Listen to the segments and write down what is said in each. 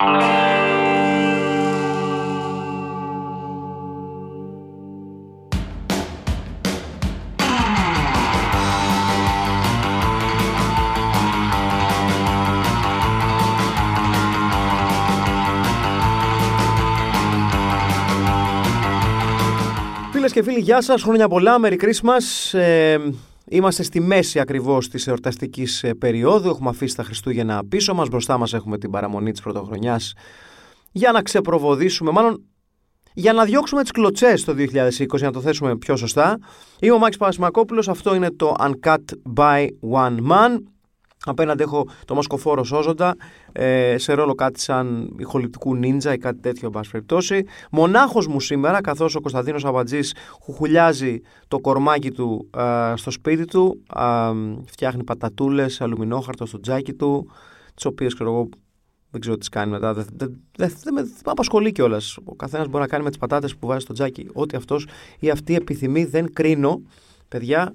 Φίλες και φίλοι, γεια σας. Χρόνια πολλά. Merry Christmas. Ε, είμαστε στη μέση ακριβώς της εορταστικής ε, περίοδου. Έχουμε αφήσει τα Χριστούγεννα πίσω μας. Μπροστά μας έχουμε την παραμονή της Πρωτοχρονιάς για να ξεπροβοδίσουμε, μάλλον για να διώξουμε τις κλωτσές το 2020, για να το θέσουμε πιο σωστά. Είμαι ο Μάκης Παπασημακόπουλος, αυτό είναι το Uncut by One Man. Απέναντι έχω το Μασκοφόρο Σόζοντα, ε, σε ρόλο κάτι σαν ηχοληπτικού νίντζα ή κάτι τέτοιο, εν πάση περιπτώσει. Μονάχος μου σήμερα, καθώς ο Κωνσταντίνος Αμπατζής χουχουλιάζει το κορμάκι του ε, στο σπίτι του, ε, φτιάχνει πατατούλες, αλουμινόχαρτο στο τζάκι του, τις οποίες ξέρω εγώ δεν ξέρω τι κάνει μετά. Δεν δε, δε, δε, με απασχολεί κιόλας. Ο καθένας μπορεί να κάνει με τις πατάτες που βάζει στο τζάκι ό,τι αυτός ή αυτή επιθυμεί. Δεν κρίνω. Παιδιά,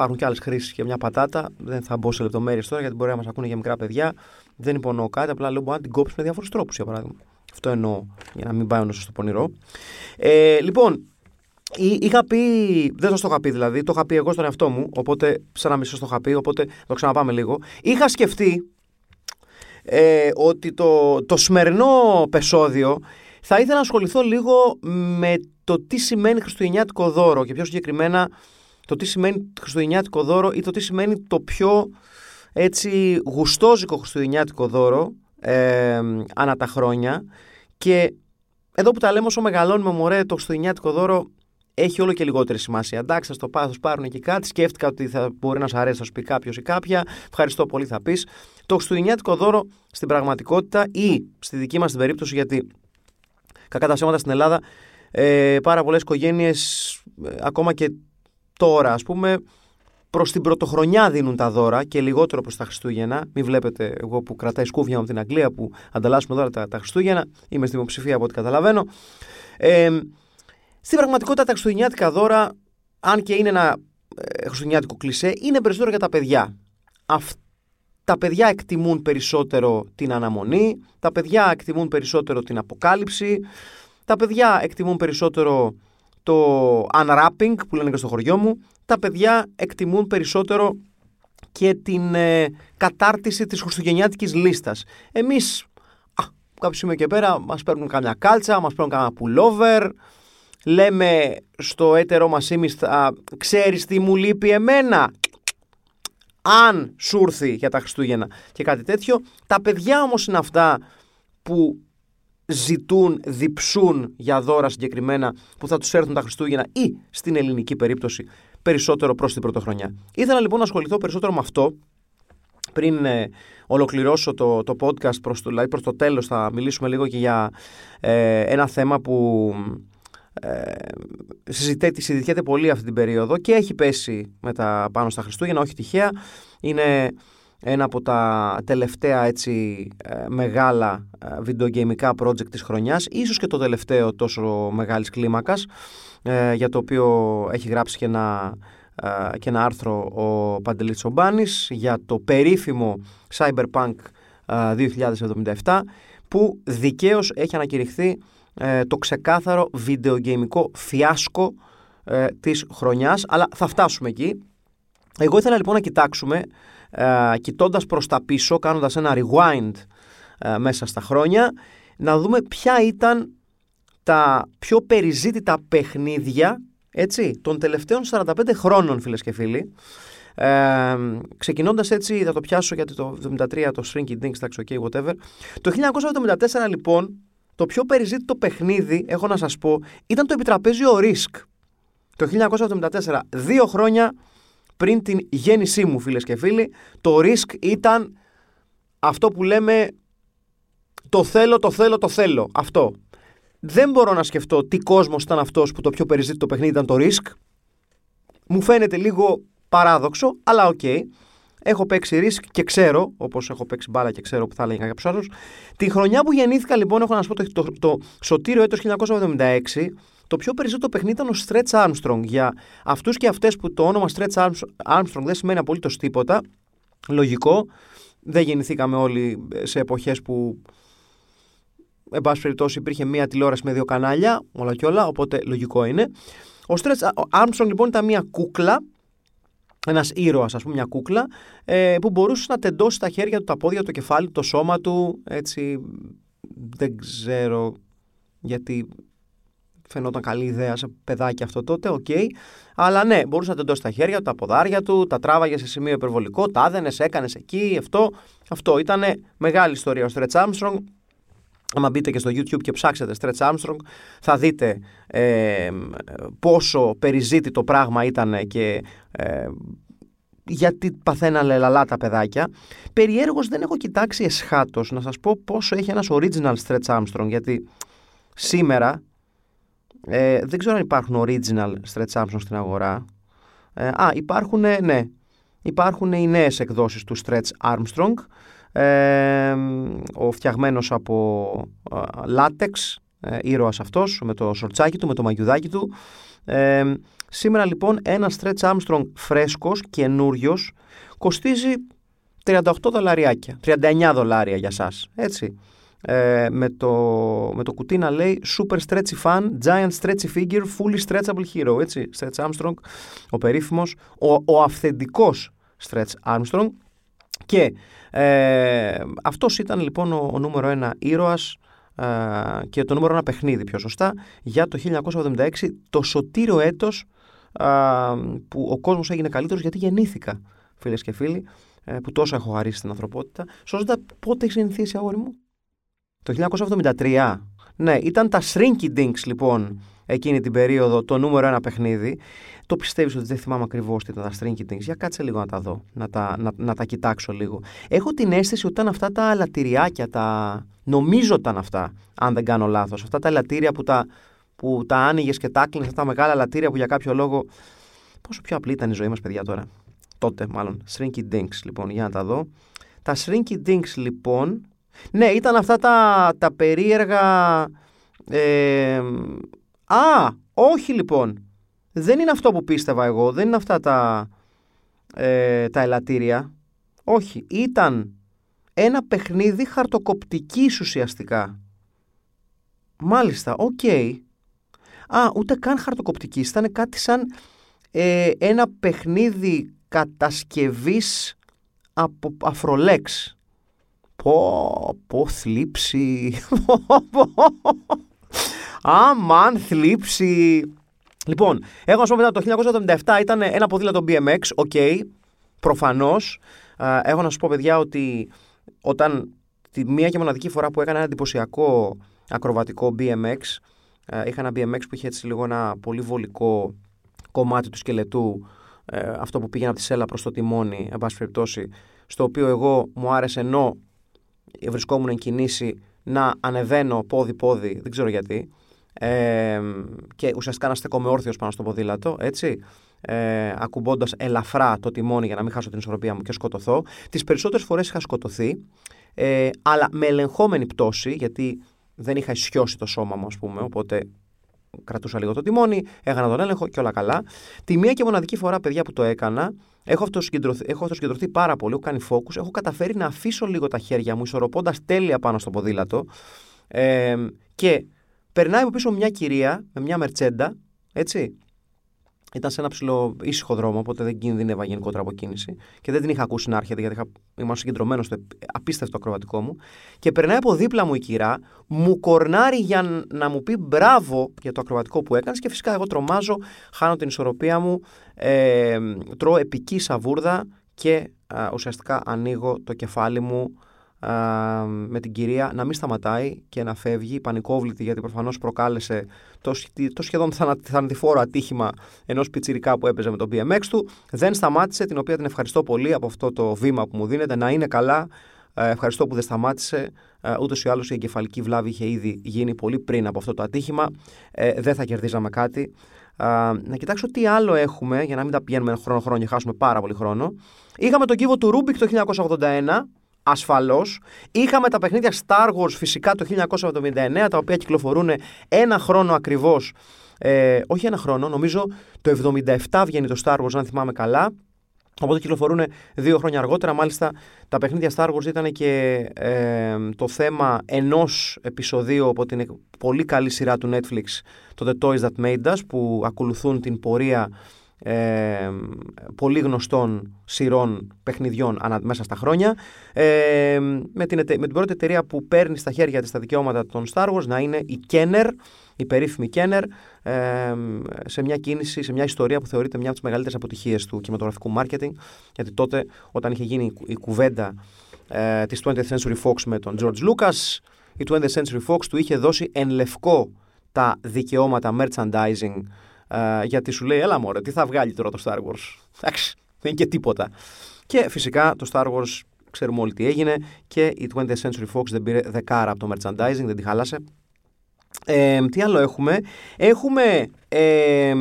Υπάρχουν και άλλες χρήσεις για μια πατάτα. Δεν θα μπω σε λεπτομέρειες τώρα γιατί μπορεί να μας ακούνε για μικρά παιδιά. Δεν υπονοώ κάτι. Απλά λέω μπορεί να την κόψεις με διάφορους τρόπους για παράδειγμα. Αυτό εννοώ για να μην πάει ο στο πονηρό. Ε, λοιπόν, είχα πει. Δεν το είχα πει δηλαδή. Το είχα πει εγώ στον εαυτό μου. Οπότε, σαν να μισό το είχα πει. Οπότε το ξαναπάμε λίγο. Είχα σκεφτεί ε, ότι το, το σημερινό πεσόδιο θα ήθελα να ασχοληθώ λίγο με το τι σημαίνει χριστουγεννιάτικο δώρο και πιο συγκεκριμένα το τι σημαίνει χριστουγεννιάτικο δώρο ή το τι σημαίνει το πιο έτσι γουστόζικο χριστουγεννιάτικο δώρο ε, ανά τα χρόνια και εδώ που τα λέμε όσο μεγαλώνουμε μωρέ το χριστουγεννιάτικο δώρο έχει όλο και λιγότερη σημασία. Εντάξει, θα το πάθο πάρουν εκεί κάτι. Σκέφτηκα ότι θα μπορεί να σου αρέσει, θα σου πει κάποιος ή κάποια. Ευχαριστώ πολύ, θα πεις. Το χριστουγεννιάτικο δώρο στην πραγματικότητα ή στη δική μας την περίπτωση, γιατί κακά τα ψέματα στην Ελλάδα, ε, πάρα πολλές οικογένειες, ε, ακόμα και τώρα, ας πούμε, προς την πρωτοχρονιά δίνουν τα δώρα και λιγότερο προς τα Χριστούγεννα. Μην βλέπετε εγώ που κρατάει σκούφια από την Αγγλία που ανταλλάσσουμε δώρα τα, τα Χριστούγεννα. Είμαι στη δημοψηφία από ό,τι καταλαβαίνω. Ε, στην πραγματικότητα τα χριστουγεννιάτικα δώρα, αν και είναι ένα ε, χριστουγεννιάτικο κλισέ, είναι περισσότερο για τα παιδιά. τα παιδιά εκτιμούν περισσότερο την αναμονή, τα παιδιά εκτιμούν περισσότερο την αποκάλυψη, τα παιδιά εκτιμούν περισσότερο το unwrapping που λένε και στο χωριό μου, τα παιδιά εκτιμούν περισσότερο και την ε, κατάρτιση της χριστουγεννιάτικης λίστας. Εμείς, α, κάποιο σημείο και πέρα, μας παίρνουν κάμια κάλτσα, μας παίρνουν κάμια pullover, λέμε στο έτερό μας ήμιστα, ξέρεις τι μου λείπει εμένα, αν σου έρθει για τα Χριστούγεννα και κάτι τέτοιο. Τα παιδιά όμως είναι αυτά που ζητούν, διψούν για δώρα συγκεκριμένα που θα τους έρθουν τα Χριστούγεννα ή στην ελληνική περίπτωση περισσότερο προς την πρωτοχρονιά. Ήθελα λοιπόν να ασχοληθώ περισσότερο με αυτό πριν ε, ολοκληρώσω το, το podcast προς το, δηλαδή προς το τέλος θα μιλήσουμε λίγο και για ε, ένα θέμα που ε, συζητιέται πολύ αυτή την περίοδο και έχει πέσει μετά πάνω στα Χριστούγεννα, όχι τυχαία. Είναι ένα από τα τελευταία έτσι ε, μεγάλα ε, βιντεογεϊμικά project της χρονιάς, ίσως και το τελευταίο τόσο μεγάλης κλίμακας, ε, για το οποίο έχει γράψει και ένα, και ένα άρθρο ο Παντελής Τσομπάνης για το περίφημο Cyberpunk 2077, που δικαίως έχει ανακηρυχθεί το ξεκάθαρο βιντεογεϊμικό φιάσκο της χρονιάς, αλλά θα φτάσουμε εκεί. Εγώ ήθελα λοιπόν να κοιτάξουμε ε, κοιτώντας προς τα πίσω, κάνοντας ένα rewind ε, μέσα στα χρόνια, να δούμε ποια ήταν τα πιο περιζήτητα παιχνίδια έτσι, των τελευταίων 45 χρόνων, φίλες και φίλοι. Ε, ξεκινώντας έτσι, θα το πιάσω γιατί το 73 το Shrinky Dinks, εντάξει, ok, whatever. Το 1974 λοιπόν, το πιο περιζήτητο παιχνίδι, έχω να σας πω, ήταν το επιτραπέζιο Risk. Το 1974, δύο χρόνια πριν την γέννησή μου φίλες και φίλοι, το risk ήταν αυτό που λέμε το θέλω, το θέλω, το θέλω. Αυτό. Δεν μπορώ να σκεφτώ τι κόσμος ήταν αυτός που το πιο περιζήτητο παιχνίδι ήταν το risk. Μου φαίνεται λίγο παράδοξο, αλλά οκ. Έχω παίξει Risk και ξέρω, όπως έχω παίξει μπάλα και ξέρω που θα έλεγε κάποιο άλλο. Τη χρονιά που γεννήθηκα, λοιπόν, έχω να σας πω το, το, το σωτήριο έτος 1976, το πιο περισσότερο παιχνίδι ήταν ο Stretch Armstrong. Για αυτούς και αυτές που το όνομα Stretch Armstrong δεν σημαίνει απολύτως τίποτα, λογικό. Δεν γεννηθήκαμε όλοι σε εποχές που εν πάση περιπτώσει υπήρχε μία τηλεόραση με δύο κανάλια, όλα και όλα, οπότε λογικό είναι. Ο Stretch Armstrong λοιπόν ήταν μία κούκλα, ένας ήρωας, ας πούμε, μια κούκλα, ε, που μπορούσε να τεντώσει τα χέρια του, τα πόδια του, το κεφάλι του, το σώμα του. Έτσι, δεν ξέρω γιατί φαινόταν καλή ιδέα σε παιδάκι αυτό τότε, OK. Okay. Αλλά ναι, μπορούσε να τεντώσει τα χέρια του, τα ποδάρια του, τα τράβαγε σε σημείο υπερβολικό, τα άδενες, έκανες εκεί, αυτό. Αυτό ήταν μεγάλη ιστορία. Ο Stretch Armstrong Άμα μπείτε και στο YouTube και ψάξετε Stretch Armstrong, θα δείτε ε, πόσο περιζήτητο πράγμα ήταν και ε, γιατί παθαίνανε λαλά τα παιδάκια. Περιέργως δεν έχω κοιτάξει εσχάτως να σας πω πόσο έχει ένας original Stretch Armstrong, γιατί σήμερα ε, δεν ξέρω αν υπάρχουν original Stretch Armstrong στην αγορά. Ε, α, υπάρχουν, ναι, υπάρχουν οι νέες εκδόσεις του Stretch Armstrong, ο φτιαγμένος από λάτεξ, ε, ήρωας αυτός, με το σορτσάκι του, με το μαγιουδάκι του. σήμερα λοιπόν ένα Stretch Armstrong φρέσκος, καινούριος, κοστίζει 38 δολαριάκια, 39 δολάρια για σας, έτσι. Ε, με, το, με το κουτί να λέει Super Stretchy Fan, Giant Stretchy Figure, Fully Stretchable Hero, έτσι, Stretch Armstrong, ο περίφημος, ο, ο αυθεντικός Stretch Armstrong και ε, αυτός ήταν λοιπόν ο, νούμερο ένα ήρωας ε, και το νούμερο ένα παιχνίδι πιο σωστά για το 1976 το σωτήριο έτος ε, που ο κόσμος έγινε καλύτερος γιατί γεννήθηκα φίλες και φίλοι ε, που τόσο έχω χαρίσει στην ανθρωπότητα. Σώζοντα πότε έχεις γεννηθεί εσύ αγόρι μου; Το 1973. Ναι, ήταν τα Shrinky Dinks λοιπόν εκείνη την περίοδο το νούμερο ένα παιχνίδι. Το πιστεύεις ότι δεν θυμάμαι ακριβώς τι ήταν τα Stringy Things. Για κάτσε λίγο να τα δω, να τα, να, να τα κοιτάξω λίγο. Έχω την αίσθηση ότι ήταν αυτά τα αλατηριάκια, τα... νομίζω ήταν αυτά, αν δεν κάνω λάθος. Αυτά τα αλατήρια που τα, που τα άνοιγες και τα κλείνε, αυτά τα μεγάλα αλατήρια που για κάποιο λόγο. Πόσο πιο απλή ήταν η ζωή μας, παιδιά τώρα. Τότε, μάλλον. Shrinky Dinks, λοιπόν, για να τα δω. Τα Shrinky Dinks, λοιπόν. Ναι, ήταν αυτά τα, τα περίεργα. Ε, Α, όχι λοιπόν. Δεν είναι αυτό που πίστευα εγώ. Δεν είναι αυτά τα, ε, τα ελατήρια. Όχι. Ήταν ένα παιχνίδι χαρτοκοπτικής ουσιαστικά. Μάλιστα, οκ. Α, ούτε καν χαρτοκοπτικής. Ήταν κάτι σαν ε, ένα παιχνίδι κατασκευής από αφρολέξ. Πω, πω, θλίψη. Αμάν θλίψη. Λοιπόν, έχω να σου πω μετά το 1977 ήταν ένα ποδήλατο BMX, OK, okay, προφανώς. Έχω να σου πω παιδιά ότι όταν τη μία και μοναδική φορά που έκανα ένα εντυπωσιακό ακροβατικό BMX, είχα ένα BMX που είχε έτσι λίγο ένα πολύ βολικό κομμάτι του σκελετού, ε, αυτό που πήγαινε από τη σέλα προς το τιμόνι, εν πάση περιπτώσει, στο οποίο εγώ μου άρεσε ενώ βρισκόμουν εν κινήσει να ανεβαίνω πόδι-πόδι, δεν ξέρω γιατί, ε, και ουσιαστικά να στεκόμαι όρθιος πάνω στο ποδήλατο, έτσι, ε, ακουμπώντας ελαφρά το τιμόνι για να μην χάσω την ισορροπία μου και σκοτωθώ. Τις περισσότερες φορές είχα σκοτωθεί, ε, αλλά με ελεγχόμενη πτώση, γιατί δεν είχα ισιώσει το σώμα μου, ας πούμε, οπότε κρατούσα λίγο το τιμόνι, έκανα τον έλεγχο και όλα καλά. Τη μία και μοναδική φορά, παιδιά, που το έκανα, έχω αυτοσκεντρωθεί, έχω αυτοσκεντρωθεί πάρα πολύ, έχω κάνει focus, έχω καταφέρει να αφήσω λίγο τα χέρια μου, ισορροπώντας τέλεια πάνω στο ποδήλατο. Ε, και περνάει από πίσω μια κυρία με μια μερτσέντα, έτσι. Ήταν σε ένα ψηλό ήσυχο δρόμο, οπότε δεν κινδύνευα γενικότερα από κίνηση. Και δεν την είχα ακούσει να έρχεται, γιατί είχα, ήμουν συγκεντρωμένος στο απίστευτο ακροβατικό μου. Και περνάει από δίπλα μου η κυρά, μου κορνάρει για να μου πει μπράβο για το ακροβατικό που έκανες. Και φυσικά εγώ τρομάζω, χάνω την ισορροπία μου, ε, τρώω επική σαβούρδα και ουσιαστικά ανοίγω το κεφάλι μου με την κυρία να μην σταματάει και να φεύγει πανικόβλητη γιατί προφανώς προκάλεσε το, το σχεδόν θανατηφόρο ατύχημα ενός πιτσιρικά που έπαιζε με το BMX του δεν σταμάτησε την οποία την ευχαριστώ πολύ από αυτό το βήμα που μου δίνεται να είναι καλά ε, ευχαριστώ που δεν σταμάτησε. Ε, Ούτως ή άλλως η εγκεφαλική βλάβη είχε ήδη γίνει πολύ πριν από αυτό το ατύχημα. Ε, δεν θα κερδίζαμε κάτι. να κοιτάξω τι άλλο έχουμε για να μην τα πηγαίνουμε χρόνο-χρόνο και χάσουμε πάρα πολύ χρόνο. Είχαμε τον κύβο του Ρούμπικ το 1981 Ασφαλώς. Είχαμε τα παιχνίδια Star Wars φυσικά το 1979, τα οποία κυκλοφορούν ένα χρόνο ακριβώς. Ε, όχι ένα χρόνο, νομίζω το 77 βγαίνει το Star Wars, αν θυμάμαι καλά. Οπότε κυκλοφορούν δύο χρόνια αργότερα. Μάλιστα, τα παιχνίδια Star Wars ήταν και ε, το θέμα ενός επεισοδίου από την πολύ καλή σειρά του Netflix, το The Toys That Made Us, που ακολουθούν την πορεία ε, πολύ γνωστών σειρών παιχνιδιών μέσα στα χρόνια ε, με, την, με την πρώτη εταιρεία που παίρνει στα χέρια της τα δικαιώματα των Star Wars να είναι η Kenner, η περίφημη Kenner ε, σε μια κίνηση, σε μια ιστορία που θεωρείται μια από τις μεγαλύτερες αποτυχίες του κινηματογραφικού marketing γιατί τότε όταν είχε γίνει η κουβέντα ε, της 20th Century Fox με τον George Lucas η 20th Century Fox του είχε δώσει εν λευκό τα δικαιώματα merchandising Uh, γιατί σου λέει, έλα μωρέ, τι θα βγάλει τώρα το Star Wars; Εντάξει, δεν είναι και τίποτα. Και φυσικά το Star Wars ξέρουμε όλοι τι έγινε και η 20th Century Fox δεν πήρε δεκάρα από το merchandising, δεν τη χάλασε. Ε, τι άλλο έχουμε; Έχουμε ε,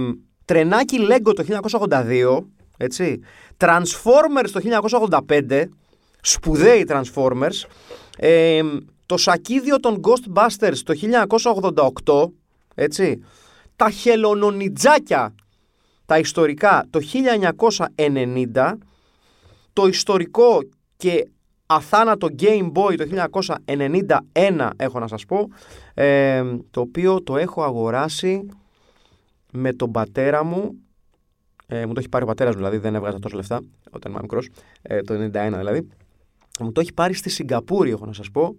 τρενάκι Lego το 1982, έτσι. Transformers το 1985, σπουδαίοι Transformers. Ε, το σακίδιο των Ghostbusters το 1988, έτσι τα χελονονιτζάκια τα ιστορικά το 1990, το ιστορικό και αθάνατο Game Boy το 1991 έχω να σας πω, ε, το οποίο το έχω αγοράσει με τον πατέρα μου, ε, μου το έχει πάρει ο πατέρας μου δηλαδή, δεν έβγαζα τόσο λεφτά όταν ήμουν μικρός, ε, το 91 δηλαδή, μου το έχει πάρει στη Σιγκαπούρη έχω να σας πω, ε,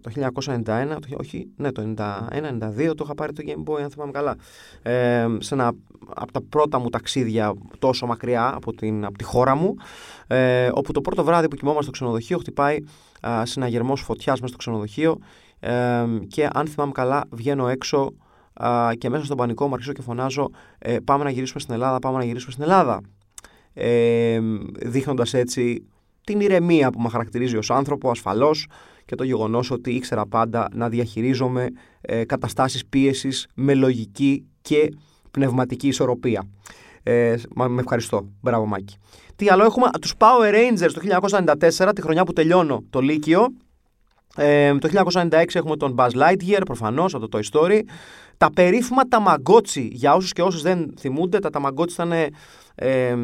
το 1991, όχι, ναι, το 1991-92 το είχα πάρει το Game Boy, αν θυμάμαι καλά. Ε, σε ένα από τα πρώτα μου ταξίδια τόσο μακριά από, την, από τη χώρα μου, ε, όπου το πρώτο βράδυ που κοιμόμαστε στο ξενοδοχείο χτυπάει ε, συναγερμός φωτιάς μέσα στο ξενοδοχείο ε, και αν θυμάμαι καλά βγαίνω έξω ε, και μέσα στον πανικό μου αρχίζω και φωνάζω ε, πάμε να γυρίσουμε στην Ελλάδα, πάμε να γυρίσουμε στην Ελλάδα. Ε, δείχνοντας έτσι την ηρεμία που με χαρακτηρίζει ως άνθρωπο ασφαλώς και το γεγονός ότι ήξερα πάντα να διαχειρίζομαι ε, καταστάσεις πίεσης με λογική και πνευματική ισορροπία. Ε, με ευχαριστώ. Μπράβο Μάκη. Τι άλλο έχουμε, τους Power Rangers το 1994, τη χρονιά που τελειώνω το Λύκειο. Ε, το 1996 έχουμε τον Buzz Lightyear, προφανώς, από το Toy Story. Τα περίφημα Tamagotchi, για όσους και όσους δεν θυμούνται, τα Tamagotchi ήταν... Ε,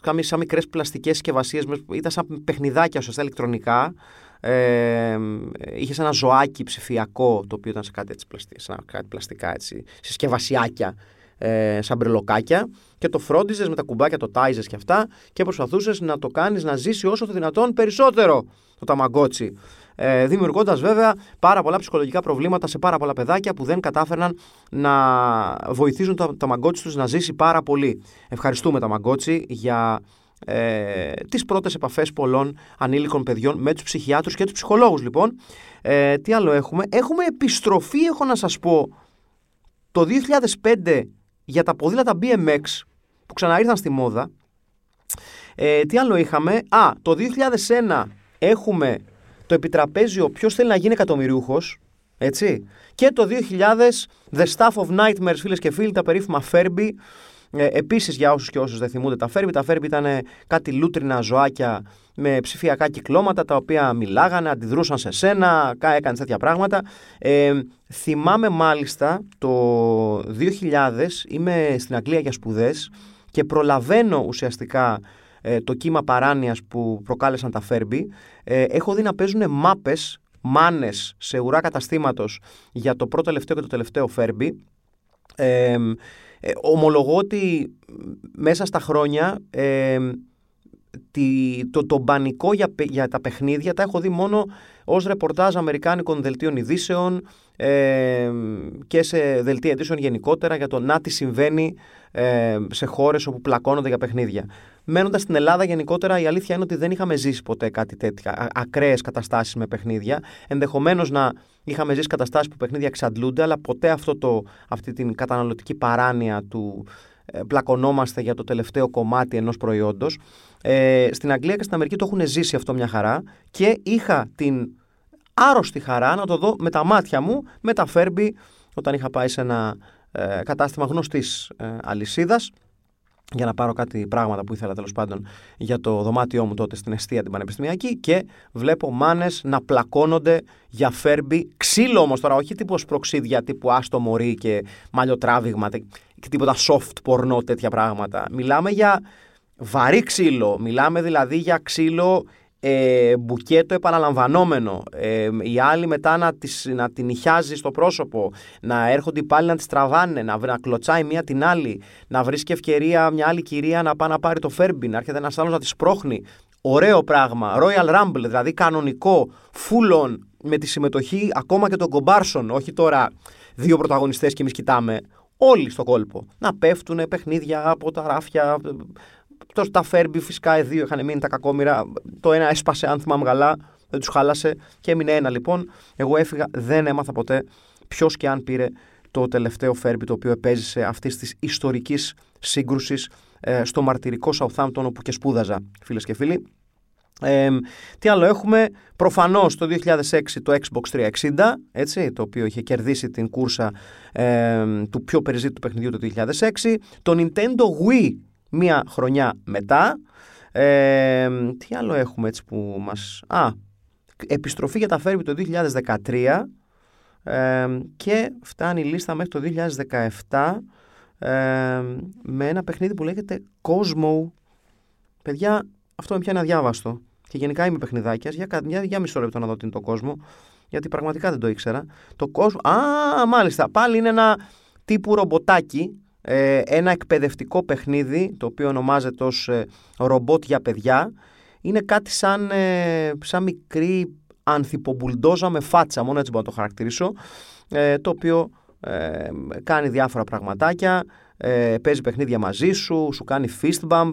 Κάμε σαν μικρές πλαστικές συσκευασίες, ήταν σαν παιχνιδάκια ουσιαστικά ηλεκτρονικά. Ε, είχε ένα ζωάκι ψηφιακό το οποίο ήταν σε κάτι, έτσι, σε κάτι πλαστικά έτσι, συσκευασιάκια ε, σαν μπρελοκάκια και το φρόντιζες με τα κουμπάκια, το τάιζες και αυτά και προσπαθούσες να το κάνεις να ζήσει όσο το δυνατόν περισσότερο το ταμαγκότσι ε, δημιουργώντας βέβαια πάρα πολλά ψυχολογικά προβλήματα σε πάρα πολλά παιδάκια που δεν κατάφεραν να βοηθήσουν τα, τα μαγκότσι τους να ζήσει πάρα πολύ. Ευχαριστούμε τα μαγκότσι για ε, τις πρώτες επαφές πολλών ανήλικων παιδιών με τους ψυχιάτρους και τους ψυχολόγους λοιπόν. Ε, τι άλλο έχουμε; Έχουμε επιστροφή έχω να σας πω το 2005 για τα ποδήλατα BMX που ξαναήρθαν στη μόδα. Ε, τι άλλο είχαμε; Α, το 2001 έχουμε το επιτραπέζιο ποιος θέλει να γίνει εκατομμυριούχος. Έτσι. Και το 2000 The Staff of Nightmares, φίλες και φίλοι, τα περίφημα Furby. Ε, Επίσης, για όσους και όσους δεν θυμούνται τα Furby, τα Furby ήταν κάτι λούτρινα ζωάκια με ψηφιακά κυκλώματα τα οποία μιλάγανε, αντιδρούσαν σε σένα, έκανες τέτοια πράγματα. Ε, θυμάμαι μάλιστα το 2000 είμαι στην Αγγλία για σπουδές και προλαβαίνω ουσιαστικά ε, το κύμα παράνοιας που προκάλεσαν τα Φέρμπι. Ε, έχω δει να παίζουν μάπες, μάνες σε ουρά καταστήματος για το πρώτο τελευταίο και το τελευταίο Φέρμπι. Ε, ομολογώ ότι μέσα στα χρόνια το, το μπανικό για, για τα παιχνίδια τα έχω δει μόνο ως ρεπορτάζ αμερικάνικων δελτίων ειδήσεων ε, και σε δελτία ειδήσεων γενικότερα για το να τι συμβαίνει ε, σε χώρες όπου πλακώνονται για παιχνίδια. Μένοντας στην Ελλάδα, γενικότερα η αλήθεια είναι ότι δεν είχαμε ζήσει ποτέ κάτι τέτοια, ακραίες καταστάσεις με παιχνίδια. Ενδεχομένως να είχαμε ζήσει καταστάσεις που παιχνίδια εξαντλούνται, αλλά ποτέ αυτό το, αυτή την καταναλωτική παράνοια του ε, πλακωνόμαστε για το τελευταίο κομμάτι ενός προϊόντος. Ε, στην Αγγλία και στην Αμερική το έχουν ζήσει αυτό μια χαρά και είχα την άρρωστη χαρά να το δω με τα μάτια μου με τα Φέρμπι όταν είχα πάει σε ένα ε, κατάστημα γνωστής ε, αλυσίδας για να πάρω κάτι πράγματα που ήθελα τέλος πάντων για το δωμάτιό μου τότε στην αιστεία την πανεπιστημιακή και βλέπω μάνες να πλακώνονται για φέρμπι. Ξύλο όμως τώρα, όχι τύπου προξίδια τύπου άστο μωρή και μαλλιοτράβηγμα και τίποτα soft πορνό τέτοια πράγματα. Μιλάμε για βαρύ ξύλο. Μιλάμε δηλαδή για ξύλο ε, μπουκέτο επαναλαμβανόμενο. Ε, οι άλλοι μετά να, τις, να την νυχιάζει στο πρόσωπο, να έρχονται πάλι να τις τραβάνε, να, να κλωτσάει μία την άλλη, να βρίσκει ευκαιρία μια άλλη κυρία να πάει να πάρει το φέρμπι, να έρχεται ένας άλλος να τη σπρώχνει. Ωραίο πράγμα. Royal Rumble, δηλαδή κανονικό, full on, με τη συμμετοχή ακόμα και των κομπάρσων. Όχι τώρα δύο πρωταγωνιστές και εμείς κοιτάμε. Όλοι στο κόλπο. Να πέφτουν παιχνίδια από τα ράφια, Τόσο τα Φέρμπι φυσικά οι δύο είχαν μείνει τα κακόμοιρα. Το ένα έσπασε, αν θυμάμαι καλά, δεν τους χάλασε και έμεινε ένα λοιπόν. Εγώ έφυγα, δεν έμαθα ποτέ ποιος και αν πήρε το τελευταίο Φέρμπι το οποίο επέζησε αυτής της ιστορικής σύγκρουσης ε, στο μαρτυρικό Southampton όπου και σπούδαζα, φίλες και φίλοι. Ε, τι άλλο έχουμε, προφανώς το 2006 το Xbox 360, έτσι, το οποίο είχε κερδίσει την κούρσα ε, του πιο περιζήτητου παιχνιδιού το 2006, το Nintendo Wii μία χρονιά μετά. Ε, τι άλλο έχουμε έτσι που μας... Α, επιστροφή για τα Φέρμπι το 2013 ε, και φτάνει η λίστα μέχρι το 2017 ε, με ένα παιχνίδι που λέγεται Cosmo. Παιδιά, αυτό με πιάνει αδιάβαστο. Και γενικά είμαι παιχνιδάκιας. Για, για, για μισό λεπτό να δω τι είναι το κόσμο. Γιατί πραγματικά δεν το ήξερα. Το κόσμο. Α, μάλιστα. Πάλι είναι ένα τύπου ρομποτάκι ε, ένα εκπαιδευτικό παιχνίδι το οποίο ονομάζεται ως ε, ρομπότ για παιδιά είναι κάτι σαν, ε, σαν μικρή ανθιπομπουλντόζα με φάτσα μόνο έτσι μπορώ να το χαρακτηρίσω ε, το οποίο κάνει διάφορα πραγματάκια παίζει παιχνίδια μαζί σου σου κάνει fist bump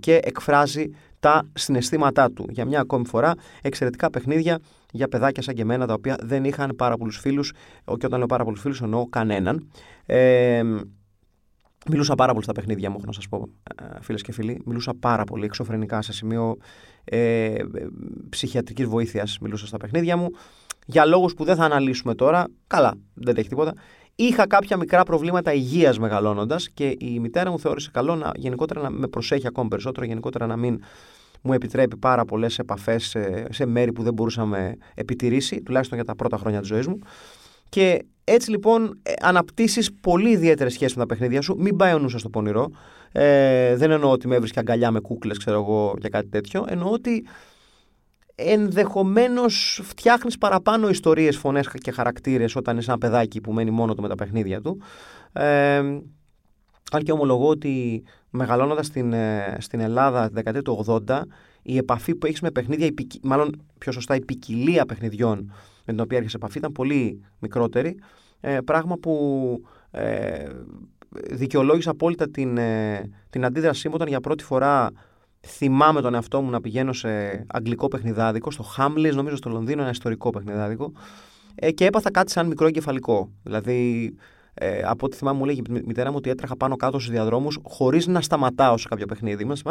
και εκφράζει τα συναισθήματά του. Για μια ακόμη φορά, εξαιρετικά παιχνίδια για παιδάκια σαν και εμένα, τα οποία δεν είχαν πάρα πολλούς φίλους. Και όταν λέω πάρα πολλούς φίλους, εννοώ κανέναν. Ε, μιλούσα πάρα πολύ στα παιχνίδια μου, έχω να σας πω, ε, φίλες και φίλοι. Μιλούσα πάρα πολύ εξωφρενικά σε σημείο ε, ψυχιατρικής βοήθειας. Μιλούσα στα παιχνίδια μου. Για λόγους που δεν θα αναλύσουμε τώρα. Καλά, δεν έχει τίποτα. Είχα κάποια μικρά προβλήματα υγείας μεγαλώνοντας και η μητέρα μου θεώρησε καλό να γενικότερα να με προσέχει ακόμη περισσότερο, γενικότερα να μην μου επιτρέπει πάρα πολλές επαφές σε, σε μέρη που δεν μπορούσα να με επιτηρήσει, τουλάχιστον για τα πρώτα χρόνια της ζωής μου. Και έτσι λοιπόν ε, αναπτύσσεις πολύ ιδιαίτερες σχέσεις με τα παιχνίδια σου. Μην πάει ο νους στο πονηρό. Ε, δεν εννοώ ότι με έβρισκε αγκαλιά με κούκλες, ξέρω εγώ, για κάτι τέτοιο. Εννοώ ότι ενδεχομένως φτιάχνεις παραπάνω ιστορίες, φωνές και χαρακτήρες όταν είσαι ένα παιδάκι που μένει μόνο του με τα παιχνίδια του. Ε, αν και ομολογώ ότι μεγαλώνοντας στην, ε, στην Ελλάδα τη δεκαετία του 80, η επαφή που έχεις με παιχνίδια, μάλλον πιο σωστά η ποικιλία παιχνιδιών με την οποία έρχεσαι επαφή ήταν πολύ μικρότερη. Ε, πράγμα που ε, δικαιολόγησε απόλυτα την, ε, την αντίδρασή μου όταν για πρώτη φορά θυμάμαι τον εαυτό μου να πηγαίνω σε αγγλικό παιχνιδάδικο, στο Hamleys, νομίζω στο Λονδίνο, ένα ιστορικό παιχνιδάδικο, ε, και έπαθα κάτι σαν μικρό εγκεφαλικό. Δηλαδή, ε, από ό,τι θυμάμαι, μου λέγει η μητέρα μου ότι έτρεχα πάνω κάτω στους διαδρόμους χωρίς να σταματάω σε κάποιο παιχνίδι. Μας,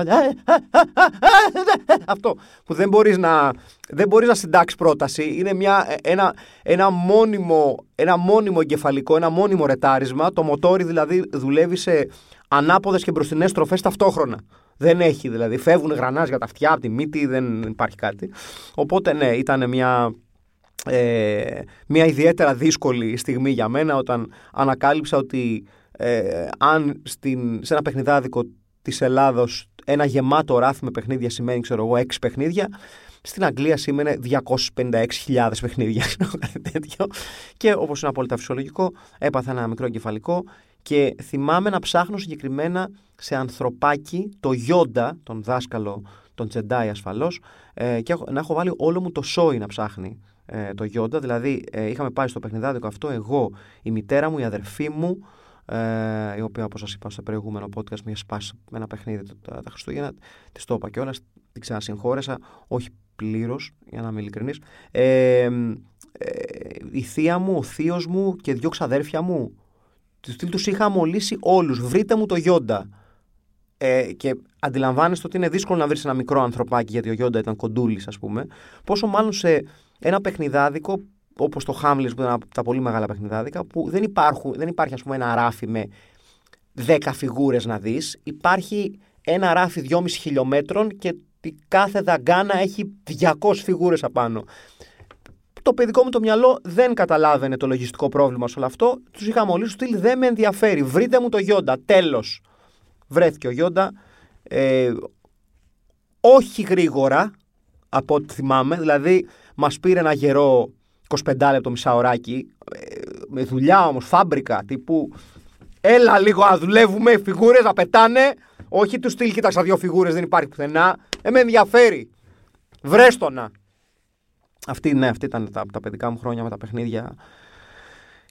αυτό που δεν μπορείς να, δεν μπορείς να συντάξεις πρόταση. Είναι μια, ένα, ένα, μόνιμο, ένα μόνιμο εγκεφαλικό, ένα μόνιμο ρετάρισμα. Το μοτόρι δηλαδή δουλεύει σε ανάποδες και μπροστινές στροφές ταυτόχρονα. Δεν έχει δηλαδή. Φεύγουν γρανάζ για τα αυτιά, από τη μύτη, δεν υπάρχει κάτι. Οπότε ναι, ήταν μια ε, μια ιδιαίτερα δύσκολη στιγμή για μένα όταν ανακάλυψα ότι ε, αν στην, σε ένα παιχνιδάδικο της Ελλάδος ένα γεμάτο ράφι με παιχνίδια σημαίνει ξέρω εγώ 6 παιχνίδια στην Αγγλία σήμαινε 256.000 παιχνίδια κάτι τέτοιο. Και όπως είναι απόλυτα φυσιολογικό έπαθα ένα μικρό εγκεφαλικό και θυμάμαι να ψάχνω συγκεκριμένα σε ανθρωπάκι το Γιόντα, τον δάσκαλο, τον Τζεντάι ασφαλώς ε, και να έχω βάλει όλο μου το σόι να ψάχνει ε, το Γιόντα. Δηλαδή, ε, είχαμε πάει στο παιχνιδάδικο αυτό εγώ, η μητέρα μου, η αδερφή μου, ε, η οποία, όπως σας είπα στο προηγούμενο podcast, μια σπάσει με ένα παιχνίδι τα, τα Χριστούγεννα. Της το είπα κιόλας, την ξανασυγχώρεσα, όχι πλήρως, για να είμαι ειλικρινής. Ε, ε, η θεία μου, ο θείος μου και δύο ξαδέρφια μου, τους είχα μολύσει όλους. Βρείτε μου το Γιόντα. Ε, και αντιλαμβάνεστε ότι είναι δύσκολο να βρεις ένα μικρό ανθρωπάκι, γιατί ο Γιόντα ήταν κοντούλης, ας πούμε. Πόσο μάλλον σε ένα παιχνιδάδικο όπως το Hamlet που ήταν από τα πολύ μεγάλα παιχνιδάδικα, που δεν, υπάρχουν, δεν υπάρχει ας πούμε, ένα ράφι με 10 φιγούρες να δεις. Υπάρχει ένα ράφι 2,5 χιλιόμετρων και κάθε δαγκάνα έχει 200 φιγούρες απάνω. Το παιδικό μου το μυαλό δεν καταλάβαινε το λογιστικό πρόβλημα σε όλο αυτό. Τους είχα μολύσει στυλ δεν με ενδιαφέρει. Βρείτε μου το Γιόντα. Τέλος. Βρέθηκε ο Γιόντα. Ε, όχι γρήγορα από ό,τι θυμάμαι. Δηλαδή, μας πήρε ένα γερό 25 λεπτό μισάωράκι. Ε, με δουλειά όμως, φάμπρικα τύπου. Έλα λίγο να δουλεύουμε, φιγούρες να πετάνε. Όχι τους στυλ, κοίταξα δύο φιγούρες, δεν υπάρχει πουθενά. Ε, με ενδιαφέρει. Βρέστονα. Αυτή, ναι, αυτή ήταν τα, τα παιδικά μου χρόνια με τα παιχνίδια.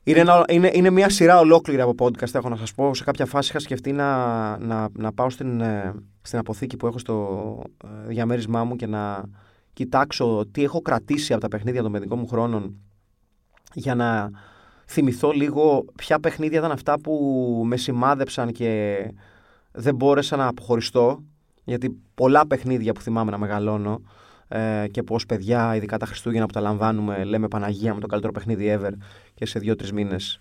Είναι, είναι, είναι μια σειρά ολόκληρη από podcast, έχω να σας πω. Σε κάποια φάση είχα σκεφτεί να, να, να πάω στην, ε, στην αποθήκη που έχω στο ε, διαμέρισμά μου και να κοιτάξω τι έχω κρατήσει από τα παιχνίδια των παιδικών μου χρόνων για να θυμηθώ λίγο ποια παιχνίδια ήταν αυτά που με σημάδεψαν και δεν μπόρεσα να αποχωριστώ γιατί πολλά παιχνίδια που θυμάμαι να μεγαλώνω ε, και πώς παιδιά, ειδικά τα Χριστούγεννα που τα λαμβάνουμε, λέμε Παναγία με το καλύτερο παιχνίδι ever και σε δύο-τρεις μήνες.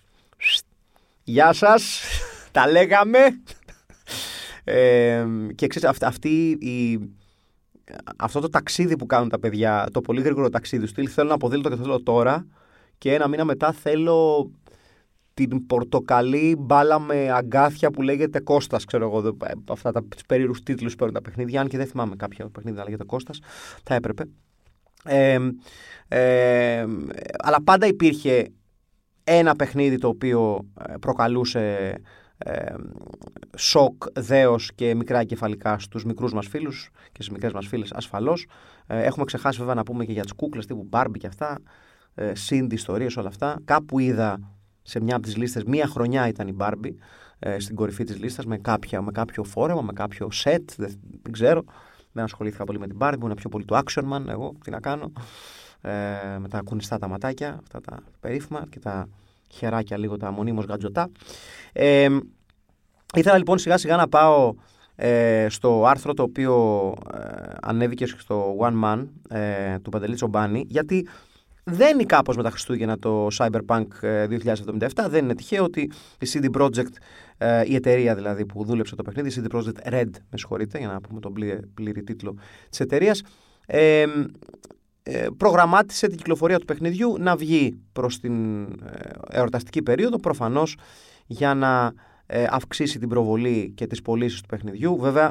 Γεια σας, τα λέγαμε. Ε, και ξέρετε, αυτή, η, αυτό το ταξίδι που κάνουν τα παιδιά, το πολύ γρήγορο ταξίδι στυλ, θέλω να αποδείλω το και θέλω τώρα και ένα μήνα μετά θέλω την πορτοκαλί μπάλα με αγκάθια που λέγεται Κώστας, ξέρω εγώ. Ε, αυτά τα περίεργους τίτλους παίρνουν τα παιχνίδια. Αν και δεν θυμάμαι κάποια παιχνίδια να λέγεται Κώστας, θα έπρεπε. Ε, ε, αλλά πάντα υπήρχε ένα παιχνίδι το οποίο ε, προκαλούσε ε, σοκ, δέος και μικρά κεφαλικά στους μικρούς μας φίλους και στις μικρές μας φίλες ασφαλώς. Ε, έχουμε ξεχάσει βέβαια να πούμε και για τις κούκλες τύπου Barbie και αυτά, ε, Cindy ιστορίες όλα αυτά. Κάπου είδα σε μια από τις λίστες. Μία χρονιά ήταν η Barbie ε, στην κορυφή της λίστας με, με κάποιο φόρεμα, με κάποιο set. Δεν, ξέρω. Δεν ασχολήθηκα πολύ με την Barbie. Ήμουν πιο πολύ του Action Man. Εγώ τι να κάνω. Ε, με τα κουνιστά τα ματάκια, αυτά τα περίφημα και τα χεράκια λίγο τα μονίμως γατζωτά. Ε, ήθελα λοιπόν σιγά σιγά να πάω ε, στο άρθρο το οποίο ε, ανέβηκε στο One Man ε, του Παντελή Τσομπάνη γιατί δεν είναι κάπως με τα Χριστούγεννα το Cyberpunk 2077. Ε, δεν είναι τυχαίο ότι η CD Projekt, ε, η εταιρεία δηλαδή που δούλεψε το παιχνίδι, η CD Projekt Red, με συγχωρείτε για να πούμε τον πλήρη, τίτλο της εταιρείας, ε, ε, προγραμμάτισε την κυκλοφορία του παιχνιδιού να βγει προς την εορταστική περίοδο, προφανώς για να αυξήσει την προβολή και τις πωλήσεις του παιχνιδιού. Βέβαια,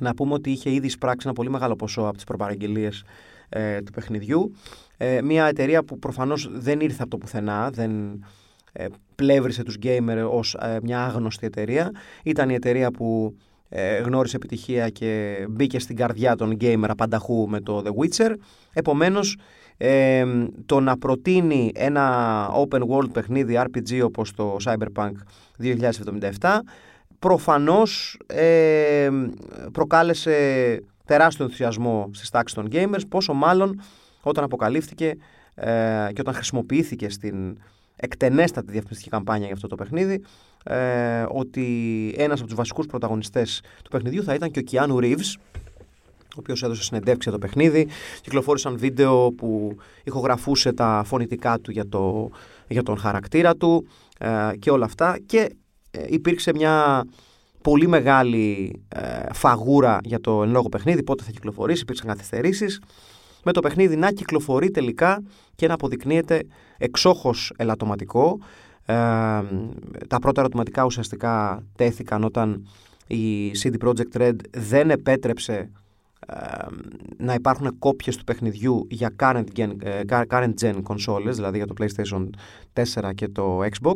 να πούμε ότι είχε ήδη εισπράξει ένα πολύ μεγάλο ποσό από τις προπαραγγελίες ε, του παιχνιδιού. Ε, μια εταιρεία που προφανώς δεν ήρθε από το πουθενά, δεν ε, πλεύρισε τους γκέιμερ ως ε, μια άγνωστη εταιρεία. Ήταν η εταιρεία που ε, γνώρισε επιτυχία και μπήκε στην καρδιά των γκέιμερ απανταχού με το The Witcher. Επομένως, ε, το να προτείνει ένα open world παιχνίδι RPG όπως το Cyberpunk 2077 προφανώς ε, προκάλεσε τεράστιο ενθουσιασμό στις τάξεις των gamers, πόσο μάλλον όταν αποκαλύφθηκε ε, και όταν χρησιμοποιήθηκε στην εκτενέστατη διαφημιστική καμπάνια για αυτό το παιχνίδι ε, ότι ένας από τους βασικούς πρωταγωνιστές του παιχνιδιού θα ήταν και ο Κιάνου Ρίβς ο οποίος έδωσε συνεντεύξη για το παιχνίδι. Κυκλοφόρησαν βίντεο που ηχογραφούσε τα φωνητικά του για, το, για τον χαρακτήρα του ε, και όλα αυτά. Και ε, υπήρξε μια πολύ μεγάλη ε, φαγούρα για το εν λόγω παιχνίδι, πότε θα κυκλοφορήσει, υπήρξαν καθυστερήσεις. Με το παιχνίδι να κυκλοφορεί τελικά και να αποδεικνύεται εξόχως ελαττωματικό. Ε, τα πρώτα ερωτηματικά ουσιαστικά τέθηκαν όταν η CD Projekt Red δεν επέτρεψε να υπάρχουν κόπιες του παιχνιδιού για current gen, ε, current gen consoles, δηλαδή για το PlayStation 4 και το Xbox.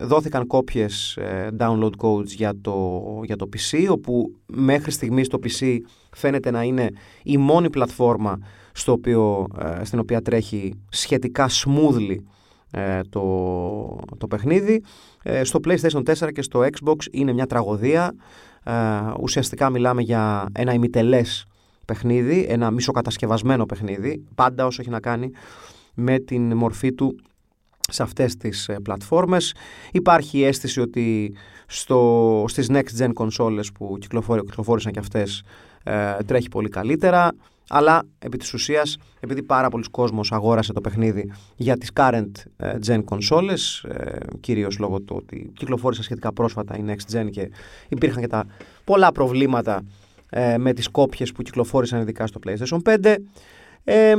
δόθηκαν κόπιες ε, download codes για το, για το PC, όπου μέχρι στιγμής το PC φαίνεται να είναι η μόνη πλατφόρμα στο οποίο, ε, στην οποία τρέχει σχετικά smoothly το, το παιχνίδι. στο PlayStation 4 και στο Xbox είναι μια τραγωδία. Ε, ουσιαστικά μιλάμε για ένα ημιτελές παιχνίδι, ένα μισοκατασκευασμένο παιχνίδι, πάντα όσο έχει να κάνει με την μορφή του σε αυτές τις ε, πλατφόρμες. Υπάρχει η αίσθηση ότι στο, στις next gen consoles που κυκλοφόρησαν και αυτές ε, τρέχει πολύ καλύτερα. Αλλά επί της ουσίας, επειδή πάρα πολλοί κόσμος αγόρασε το παιχνίδι για τις current ε, gen consoles, ε, κυρίως λόγω του ότι κυκλοφόρησε σχετικά πρόσφατα η next gen και υπήρχαν και τα πολλά προβλήματα ε, με τις κόπιες που κυκλοφόρησαν ειδικά στο PlayStation 5, ε,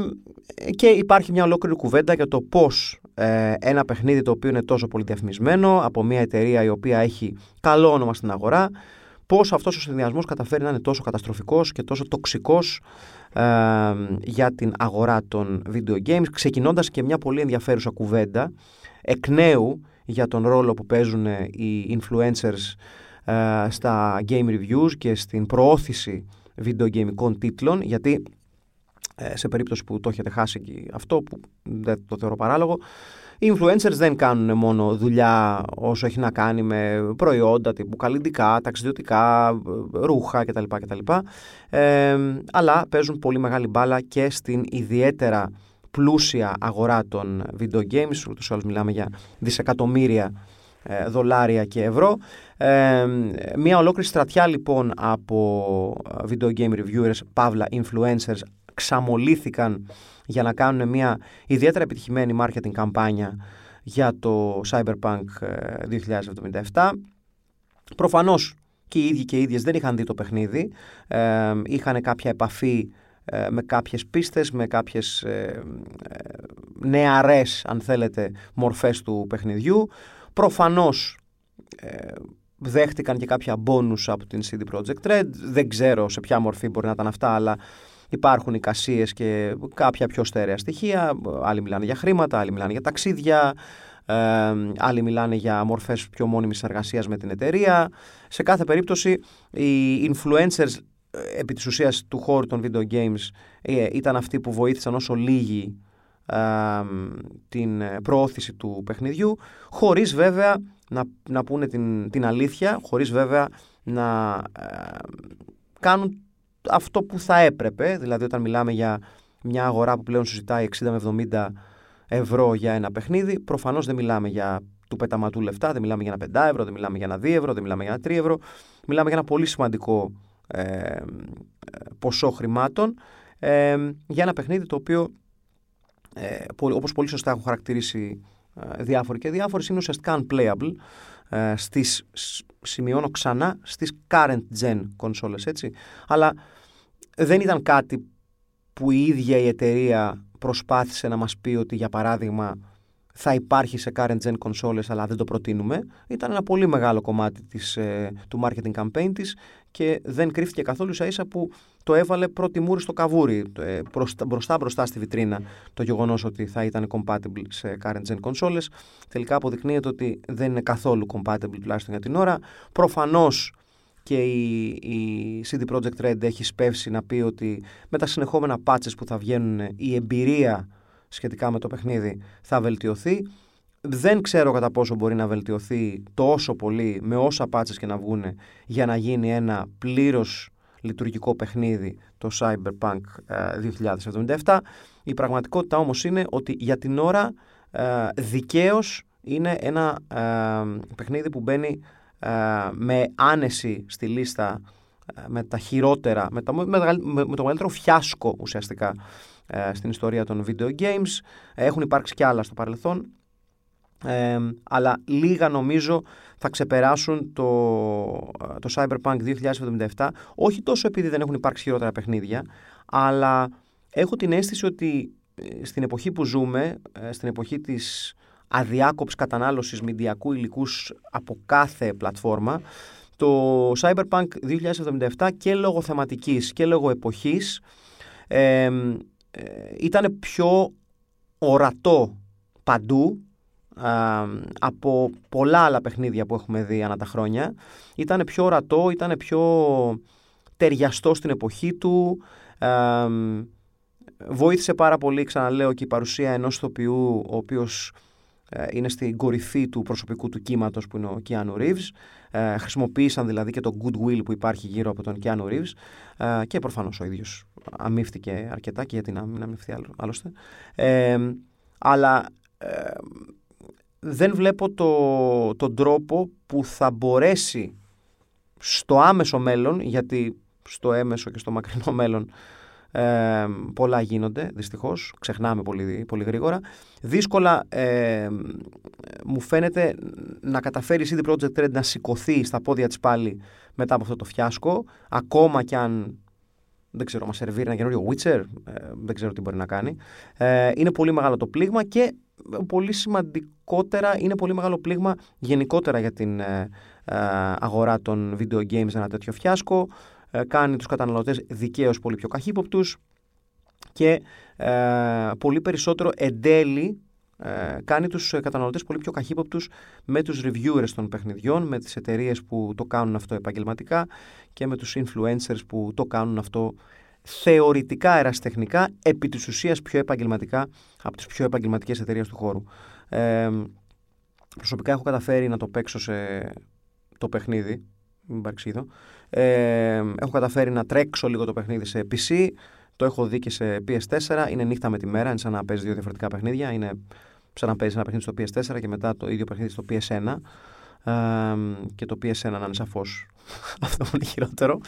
και υπάρχει μια ολόκληρη κουβέντα για το πώς ε, ένα παιχνίδι το οποίο είναι τόσο πολύ διαφημισμένο από μια εταιρεία η οποία έχει καλό όνομα στην αγορά, πώς αυτός ο συνδυασμός καταφέρει να είναι τόσο καταστροφικός και τόσο τοξικός ε, για την αγορά των video games, ξεκινώντας και μια πολύ ενδιαφέρουσα κουβέντα εκ νέου για τον ρόλο που παίζουν οι influencers ε, στα game reviews και στην προώθηση video gameικών τίτλων, γιατί ε, σε περίπτωση που το έχετε χάσει και αυτό που δεν το θεωρώ παράλογο. Οι influencers δεν κάνουν μόνο δουλειά όσο έχει να κάνει με προϊόντα τύπου καλλιντικά, ταξιδιωτικά, ρούχα κτλ. κτλ. Ε, αλλά παίζουν πολύ μεγάλη μπάλα και στην ιδιαίτερα πλούσια αγορά των video games, ούτως άλλως μιλάμε για δισεκατομμύρια ε, δολάρια και ευρώ. Ε, μια ολόκληρη στρατιά λοιπόν από video game reviewers, παύλα influencers ξαμολύθηκαν για να κάνουν μια ιδιαίτερα επιτυχημένη marketing καμπάνια για το Cyberpunk 2077. Ε, Προφανώς και οι ίδιοι και οι ίδιες δεν είχαν δει το παιχνίδι, ε, είχαν κάποια επαφή ε, με κάποιες πίστες, με κάποιες ε, ε, νεαρές, αν θέλετε, μορφές του παιχνιδιού. Προφανώς δέχτηκαν και κάποια bonus από την CD Projekt Red. Δεν ξέρω σε ποια μορφή μπορεί να ήταν αυτά, αλλά Υπάρχουν εικασίες και κάποια πιο στέρεα στοιχεία. Άλλοι μιλάνε για χρήματα, άλλοι μιλάνε για ταξίδια, ε, άλλοι μιλάνε για μορφές πιο μόνιμης εργασίας με την εταιρεία. Σε κάθε περίπτωση οι influencers ε, επί της ουσίας του χώρου των video games ε, ήταν αυτοί που βοήθησαν όσο λίγοι ε, την προώθηση του παιχνιδιού χωρίς βέβαια να, να πούνε την, την αλήθεια, χωρίς βέβαια να κάνουν αυτό που θα έπρεπε, δηλαδή όταν μιλάμε για μια αγορά που πλέον συζητάει 60 με 70 ευρώ για ένα παιχνίδι, προφανώς δεν μιλάμε για του πεταματού λεφτά, δεν μιλάμε για ένα 5 ευρώ, δεν μιλάμε για ένα 2 ευρώ, δεν μιλάμε για ένα 3 ευρώ. Μιλάμε για ένα πολύ σημαντικό ε, ποσό χρημάτων ε, για ένα παιχνίδι το οποίο, ε, όπως πολύ σωστά έχουν χαρακτηρίσει ε, διάφοροι και διάφοροι, είναι ουσιαστικά unplayable ε, στις, σημειώνω ξανά, στις current gen consoles, έτσι. Αλλά δεν ήταν κάτι που η ίδια η εταιρεία προσπάθησε να μας πει ότι για παράδειγμα θα υπάρχει σε current gen consoles αλλά δεν το προτείνουμε. Ήταν ένα πολύ μεγάλο κομμάτι της, ε, του marketing campaign της και δεν κρύφτηκε καθόλου ίσα ίσα που το έβαλε πρώτη μούρη στο καβούρι ε, μπροστά, μπροστά στη βιτρίνα το γεγονός ότι θα ήταν compatible σε current gen consoles. Τελικά αποδεικνύεται ότι δεν είναι καθόλου compatible τουλάχιστον για την ώρα. Προφανώς και η, η CD Projekt Red έχει σπεύσει να πει ότι με τα συνεχόμενα patches που θα βγαίνουν η εμπειρία σχετικά με το παιχνίδι θα βελτιωθεί. Δεν ξέρω κατά πόσο μπορεί να βελτιωθεί τόσο πολύ με όσα πάτσες και να βγουν για να γίνει ένα πλήρως λειτουργικό παιχνίδι το Cyberpunk 2077. Ε, η πραγματικότητα όμως είναι ότι για την ώρα ε, δικαίως είναι ένα ε, παιχνίδι που μπαίνει ε, με άνεση στη λίστα με τα χειρότερα, με, με, με το μεγαλύτερο φιάσκο ουσιαστικά ε, στην ιστορία των video games. Έχουν υπάρξει και άλλα στο παρελθόν. Ε, αλλά λίγα νομίζω θα ξεπεράσουν το, το Cyberpunk 2077 όχι τόσο επειδή δεν έχουν υπάρξει χειρότερα παιχνίδια αλλά έχω την αίσθηση ότι ε, στην εποχή που ζούμε στην εποχή της αδιάκοψης κατανάλωσης μηντιακού υλικούς από κάθε πλατφόρμα το Cyberpunk 2077 και λόγω θεματικής και λόγω εποχής ε, ήταν πιο ορατό παντού από πολλά άλλα παιχνίδια που έχουμε δει ανά τα χρόνια. Ήταν πιο ορατό, ήταν πιο ταιριαστό στην εποχή του. βοήθησε πάρα πολύ, ξαναλέω, και η παρουσία ενός ηθοποιού ο οποίος ε, είναι στην κορυφή του προσωπικού του κύματος που είναι ο Keanu Reeves. Ε, χρησιμοποίησαν δηλαδή και το goodwill που υπάρχει γύρω από τον Keanu Reeves ε, και προφανώς ο ίδιος αμύφθηκε αρκετά και γιατί να μην αμύφθει άλλωστε. Ε, αλλά ε, δεν βλέπω το, τον τρόπο που θα μπορέσει στο άμεσο μέλλον, γιατί στο έμεσο και στο μακρινό μέλλον Ε, πολλά γίνονται, δυστυχώς, ξεχνάμε πολύ, πολύ γρήγορα. Δύσκολα ε, μου φαίνεται να καταφέρει η CD Projekt Red να σηκωθεί στα πόδια της πάλι μετά από αυτό το φιάσκο, ακόμα κι αν δεν ξέρω, μας σερβίρει ένα καινούριο Witcher, ε, δεν ξέρω τι μπορεί να κάνει. Ε, είναι πολύ μεγάλο το πλήγμα και πολύ σημαντικότερα είναι πολύ μεγάλο πλήγμα γενικότερα για την ε, ε, αγορά των video games ένα τέτοιο φιάσκο. Ε, κάνει τους καταναλωτές δικαίως πολύ πιο καχύποπτους και πολύ περισσότερο εν τέλει κάνει τους καταναλωτές πολύ πιο καχύποπτους με τους reviewers των παιχνιδιών, με τις εταιρείες που το κάνουν αυτό επαγγελματικά και με τους influencers που το κάνουν αυτό θεωρητικά ερασιτεχνικά, επί της ουσίας πιο επαγγελματικά από τις πιο επαγγελματικές εταιρείες του χώρου. Ε, προσωπικά έχω καταφέρει να το παίξω σε το παιχνίδι, μην παρεξίδω. Ε, έχω καταφέρει να τρέξω λίγο το παιχνίδι σε PC, το έχω δει και σε PS4, είναι νύχτα με τη μέρα, είναι σαν να παίζει δύο διαφορετικά παιχνίδια, είναι σαν να παίζει ένα παιχνίδι στο PS4 και μετά το ίδιο παιχνίδι στο PS1 ες, και το PS1 να είναι σαφώς αυτό που είναι χειρότερο.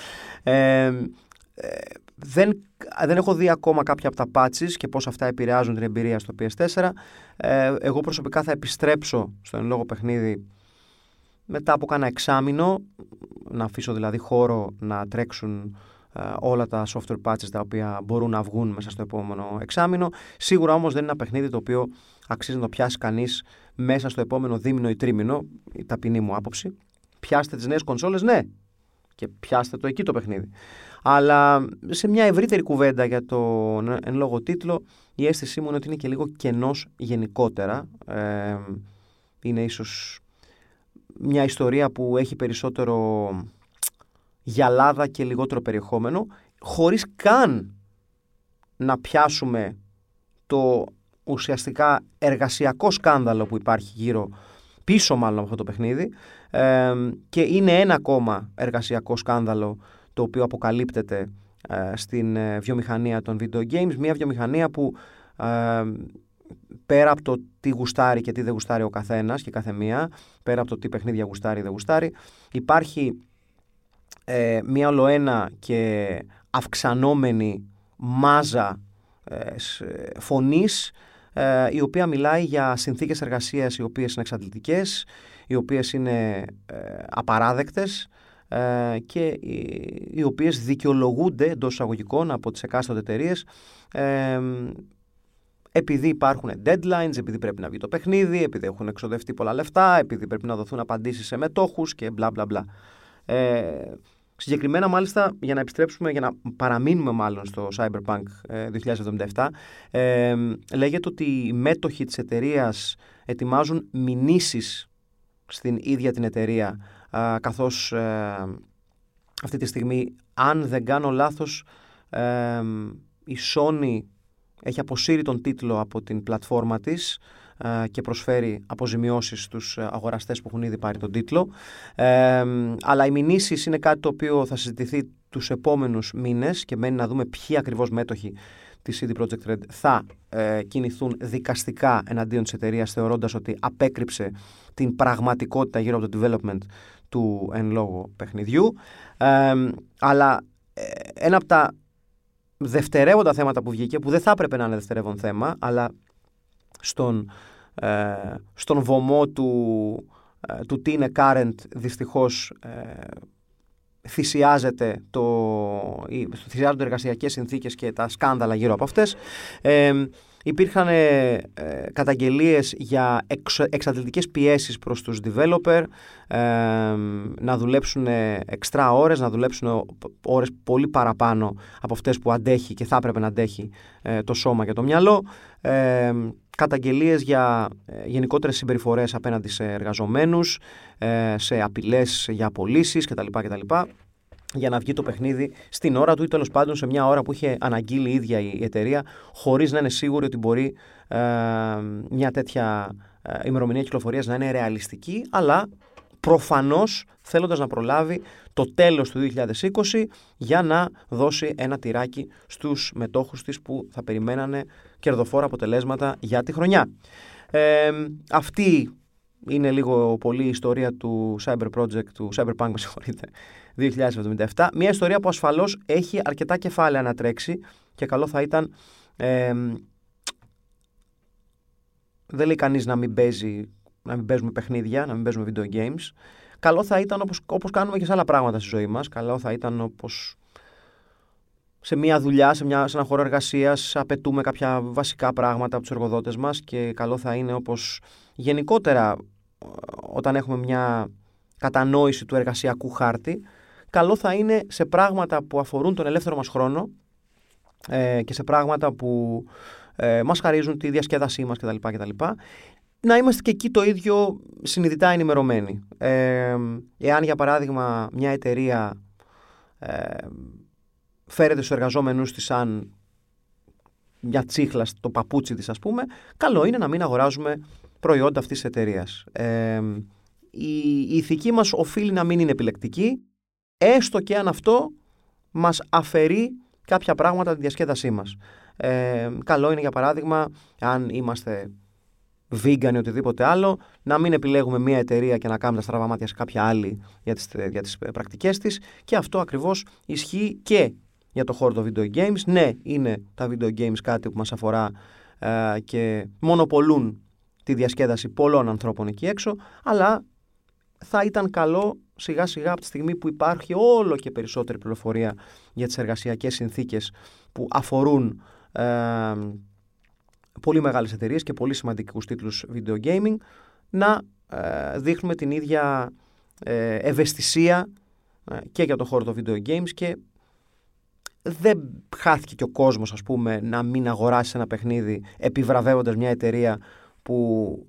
Ε, δεν, δεν έχω δει ακόμα κάποια από τα patches και πώς αυτά επηρεάζουν την εμπειρία στο PS4. Ε, εγώ προσωπικά θα επιστρέψω στο εν λόγω παιχνίδι μετά από κάνα εξάμεινο, να αφήσω δηλαδή χώρο να τρέξουν ε, όλα τα software patches τα οποία μπορούν να βγουν μέσα στο επόμενο εξάμεινο. Σίγουρα όμως δεν είναι ένα παιχνίδι το οποίο αξίζει να το πιάσει κανείς μέσα στο επόμενο δίμηνο ή τρίμηνο, η ταπεινή μου άποψη. Πιάστε τις νέες κονσόλες, ναι, και πιάστε το εκεί το παιχνίδι. Αλλά σε μια ευρύτερη κουβέντα για το εν λόγω τίτλο, η αίσθησή μου είναι ότι είναι και λίγο κενός γενικότερα. Ε, είναι ίσως μια ιστορία που έχει περισσότερο γυαλάδα και λιγότερο περιεχόμενο, χωρίς καν να πιάσουμε το ουσιαστικά εργασιακό σκάνδαλο που υπάρχει γύρω πίσω μάλλον από αυτό το παιχνίδι ε, και είναι ένα ακόμα εργασιακό σκάνδαλο το οποίο αποκαλύπτεται ε, στην ε, βιομηχανία των video games, μια βιομηχανία που ε, πέρα από το τι γουστάρει και τι δεν γουστάρει ο καθένας και κάθε μία, πέρα από το τι παιχνίδια γουστάρει ή δεν γουστάρει, υπάρχει μια ολοένα και αυξανόμενη μάζα φωνής η οποία μιλάει για συνθήκες εργασίας οι οποίες είναι εξαντλητικές, οι οποίες είναι απαράδεκτες ε, και οι, οι οποίες δικαιολογούνται εντός εισαγωγικών από τις εκάστοτε εταιρείες. Ε, επειδή υπάρχουν deadlines, επειδή πρέπει να βγει το παιχνίδι, επειδή έχουν εξοδευτεί πολλά λεφτά, επειδή πρέπει να δοθούν απαντήσεις σε μετόχους και μπλα μπλα μπλα. Ε, συγκεκριμένα μάλιστα για να επιστρέψουμε, για να παραμείνουμε μάλλον στο Cyberpunk 2077 ε, λέγεται ότι οι μέτοχοι της εταιρείας ετοιμάζουν μηνύσεις στην ίδια την εταιρεία καθώς ε, αυτή τη στιγμή, αν δεν κάνω λάθος, ε, η Sony έχει αποσύρει τον τίτλο από την πλατφόρμα της ε, και προσφέρει αποζημιώσεις στους αγοραστές που έχουν ήδη πάρει τον τίτλο. αλλά οι μηνύσεις είναι κάτι το οποίο θα συζητηθεί τους επόμενους μήνες και μένει να δούμε ποιοι ακριβώς μέτοχοι της CD Projekt Red θα ε, κινηθούν δικαστικά εναντίον της εταιρείας θεωρώντας ότι απέκρυψε την πραγματικότητα γύρω από το development του εν λόγω παιχνιδιού. αλλά ε, ένα από τα δευτερεύοντα θέματα που βγήκε, που δεν θα έπρεπε να είναι δευτερεύον θέμα, αλλά στον, ε, στον βωμό του, ε, του τι είναι current δυστυχώς θυσιάζεται το, θυσιάζονται εργασιακές συνθήκες και τα σκάνδαλα γύρω από αυτές. Υπήρχαν ε, ε, καταγγελίες για εξ, εξαντλητικές πιέσεις προς τους developer ε, να δουλέψουν εξτρά ώρες, να δουλέψουν ώρες πολύ παραπάνω από αυτές που αντέχει και θα έπρεπε να αντέχει ε, το σώμα και το μυαλό. Ε, καταγγελίες για ε, γενικότερες συμπεριφορές απέναντι σε εργαζομένους, σε απειλές για απολύσεις κτλ. κτλ για να βγει το παιχνίδι στην ώρα του ή τέλος πάντων σε μια ώρα που είχε αναγγείλει η ίδια η εταιρεία, χωρίς να είναι σίγουρη ότι μπορεί ε, μια τέτοια ε, ημερομηνία κυκλοφορίας να είναι ρεαλιστική, αλλά προφανώς θέλοντας να προλάβει το τέλος του 2020 για να δώσει ένα τυράκι στους μετόχους της που θα περιμένανε κερδοφόρα αποτελέσματα για τη χρονιά. Ε, αυτή είναι λίγο πολύ η ιστορία του Cyber Project, του Cyberpunk, με συγχωρείτε, 2077. Μια ιστορία που ασφαλώς έχει αρκετά κεφάλαια να τρέξει και καλό θα ήταν ε, δεν λέει κανείς να μην παίζει να μην παίζουμε παιχνίδια, να μην παίζουμε video games. Καλό θα ήταν όπως, όπως κάνουμε και σε άλλα πράγματα στη ζωή μας. Καλό θα ήταν όπως σε μια δουλειά, σε, μια, σε ένα χώρο εργασίας, απαιτούμε κάποια βασικά πράγματα από τους εργοδότες μας και καλό θα είναι όπως γενικότερα όταν έχουμε μια κατανόηση του εργασιακού χάρτη, καλό θα είναι σε πράγματα που αφορούν τον ελεύθερο μας χρόνο ε, και σε πράγματα που ε, μας χαρίζουν τη διασκέδασή μας κτλ. κτλ να είμαστε και εκεί το ίδιο συνειδητά ενημερωμένοι. Ε, εάν για παράδειγμα μια εταιρεία ε, φέρεται στους εργαζόμενους της σαν μια τσίχλα στο παπούτσι της ας πούμε, καλό είναι να μην αγοράζουμε προϊόντα αυτής της εταιρείας. Ε, η, η ηθική μας οφείλει να μην είναι επιλεκτική, έστω και αν αυτό μας αφαιρεί κάποια πράγματα τη διασκέδασή μας. Ε, καλό είναι για παράδειγμα, αν είμαστε vegan ή οτιδήποτε άλλο, να μην επιλέγουμε μία εταιρεία και να κάνουμε τα στραβά μάτια σε κάποια άλλη για τις, για τις πρακτικές της και αυτό ακριβώς ισχύει και για το χώρο των video games. Ναι, είναι τα video games κάτι που μας αφορά ε, και μονοπολούν τη διασκέδαση πολλών ανθρώπων εκεί έξω, αλλά θα ήταν καλό σιγά σιγά από τη στιγμή που υπάρχει όλο και περισσότερη πληροφορία για τις εργασιακές συνθήκες που αφορούν ε, πολύ μεγάλες εταιρείες και πολύ σημαντικούς τίτλους video gaming να ε, δείχνουμε την ίδια ε, ευαισθησία ε, και για το χώρο των video games και δεν χάθηκε και ο κόσμος ας πούμε να μην αγοράσει ένα παιχνίδι επιβραβεύοντας μια εταιρεία που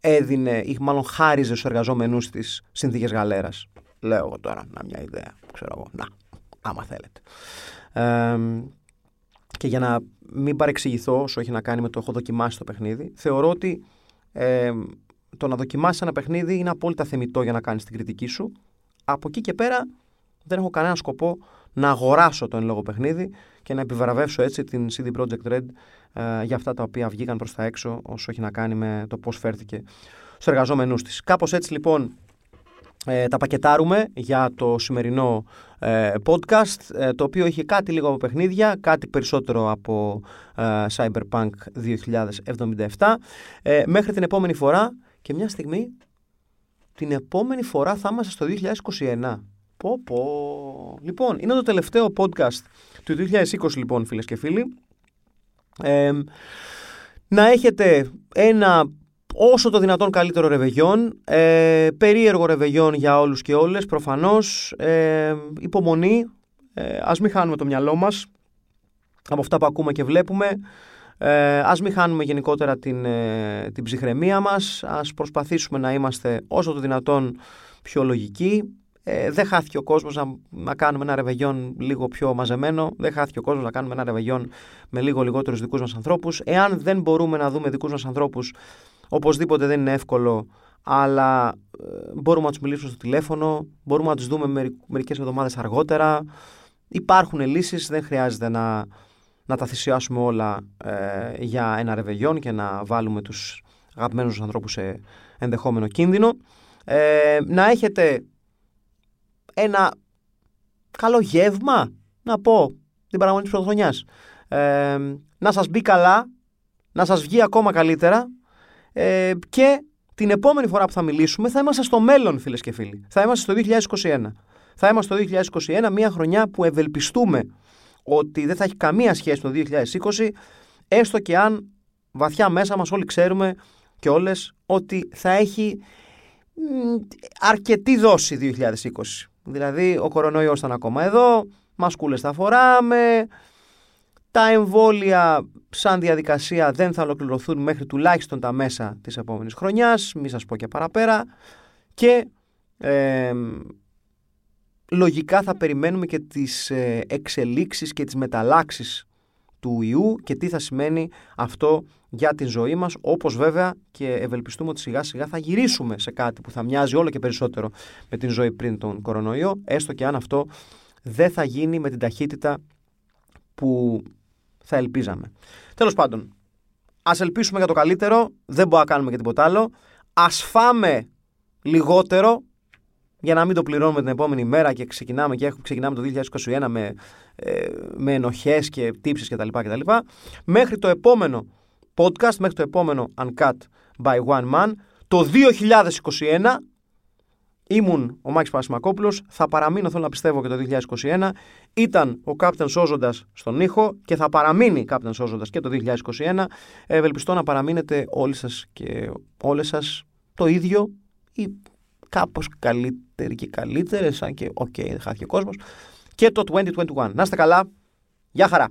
έδινε ή μάλλον χάριζε στους εργαζόμενους της συνθήκες γαλέρας. Λέω εγώ τώρα, να μια ιδέα, ξέρω εγώ, να, άμα θέλετε. Και για να μην παρεξηγηθώ όσο έχει να κάνει με το έχω δοκιμάσει το παιχνίδι, θεωρώ ότι ε, το να δοκιμάσεις ένα παιχνίδι είναι απόλυτα θεμητό για να κάνεις την κριτική σου. Από εκεί και πέρα δεν έχω κανένα σκοπό να αγοράσω το εν λόγω παιχνίδι και να επιβραβεύσω έτσι την CD Projekt Red ε, για αυτά τα οποία βγήκαν προς τα έξω όσο έχει να κάνει με το πώς φέρθηκε στους εργαζόμενους της. Κάπως έτσι λοιπόν ε, τα πακετάρουμε για το σημερινό ε, podcast ε, το οποίο έχει κάτι λίγο από παιχνίδια, κάτι περισσότερο από Cyberpunk 2077 μέχρι την επόμενη φορά και μια στιγμή την επόμενη φορά θα είμαστε στο 2021 πω πω. Λοιπόν είναι το τελευταίο podcast του 2020 λοιπόν φίλες και φίλοι. Να έχετε ένα όσο το δυνατόν καλύτερο ρεβεγιόν, ε, περίεργο ρεβεγιόν για όλους και όλες προφανώς, ε, υπομονή, ε, ας μην χάνουμε το μυαλό μας από αυτά που ακούμε και βλέπουμε, ε, ας μην χάνουμε γενικότερα την, ε, την ψυχραιμία μας, ας προσπαθήσουμε να είμαστε όσο το δυνατόν πιο λογικοί, ε, δεν χάθηκε ο κόσμος να, να κάνουμε ένα ρεβεγιόν λίγο πιο μαζεμένο, δεν χάθηκε ο κόσμος να κάνουμε ένα ρεβεγιόν με λίγο λιγότερους δικούς μας ανθρώπους. Εάν δεν μπορούμε να δούμε δικούς μας ανθρώπους Οπωσδήποτε δεν είναι εύκολο, αλλά ε, μπορούμε να τους μιλήσουμε στο τηλέφωνο, μπορούμε να τους δούμε μερικές εβδομάδες αργότερα. Υπάρχουν λύσεις, δεν χρειάζεται να, να τα θυσιάσουμε όλα ε, για ένα ρεβεγιόν και να βάλουμε τους αγαπημένους ανθρώπους σε ενδεχόμενο κίνδυνο. Ε, να έχετε ένα καλό γεύμα, να πω, την παραμονή της πρωτοχρονιάς. Ε, να σας μπει καλά, να σας βγει ακόμα καλύτερα ε, και την επόμενη φορά που θα μιλήσουμε θα είμαστε στο μέλλον, φίλες και φίλοι. Θα είμαστε στο 2021. Θα είμαστε στο 2021, μια χρονιά που ευελπιστούμε ότι δεν θα έχει καμία σχέση με το 2020, έστω και αν βαθιά μέσα μας όλοι ξέρουμε και όλες ότι θα έχει αρκετή δόση 2020. Δηλαδή ο κορονοϊός ήταν ακόμα εδώ, μασκούλες θα φοράμε, τα εμβόλια σαν διαδικασία δεν θα ολοκληρωθούν μέχρι τουλάχιστον τα μέσα της επόμενης χρονιάς, μη σας πω και παραπέρα. Και λογικά θα περιμένουμε και τις ε, εξελίξεις και τις μεταλλάξεις του ιού και τι θα σημαίνει αυτό για την ζωή μας, όπως βέβαια και ευελπιστούμε ότι σιγά σιγά θα γυρίσουμε σε κάτι που θα μοιάζει όλο και περισσότερο με την ζωή πριν τον κορονοϊό, έστω και αν αυτό δεν θα γίνει με την ταχύτητα που θα ελπίζαμε. Τέλος πάντων, ας ελπίσουμε για το καλύτερο. Δεν μπορούμε να κάνουμε και τίποτα άλλο. Α φάμε λιγότερο. Για να μην το πληρώνουμε την επόμενη μέρα και ξεκινάμε και έχουμε, ξεκινάμε το 2021 με, ε, με ενοχές και τύψεις κτλ. κτλ. Μέχρι το επόμενο podcast, μέχρι το επόμενο Uncut by One Man, το 2021 ήμουν ο Μάκης Πασμακόπουλος, θα παραμείνω θέλω να πιστεύω και το 2021, ήταν ο Κάπτεν Σώζοντας στον ήχο και θα παραμείνει Κάπτεν Σώζοντας και το 2021. Ευελπιστώ να παραμείνετε όλοι σας και όλες σας το ίδιο ή κάπως καλύτεροι και καλύτερες, σαν και οκ, okay, δεν χάθηκε ο κόσμος, και το 2021. Να είστε καλά. Γεια χαρά.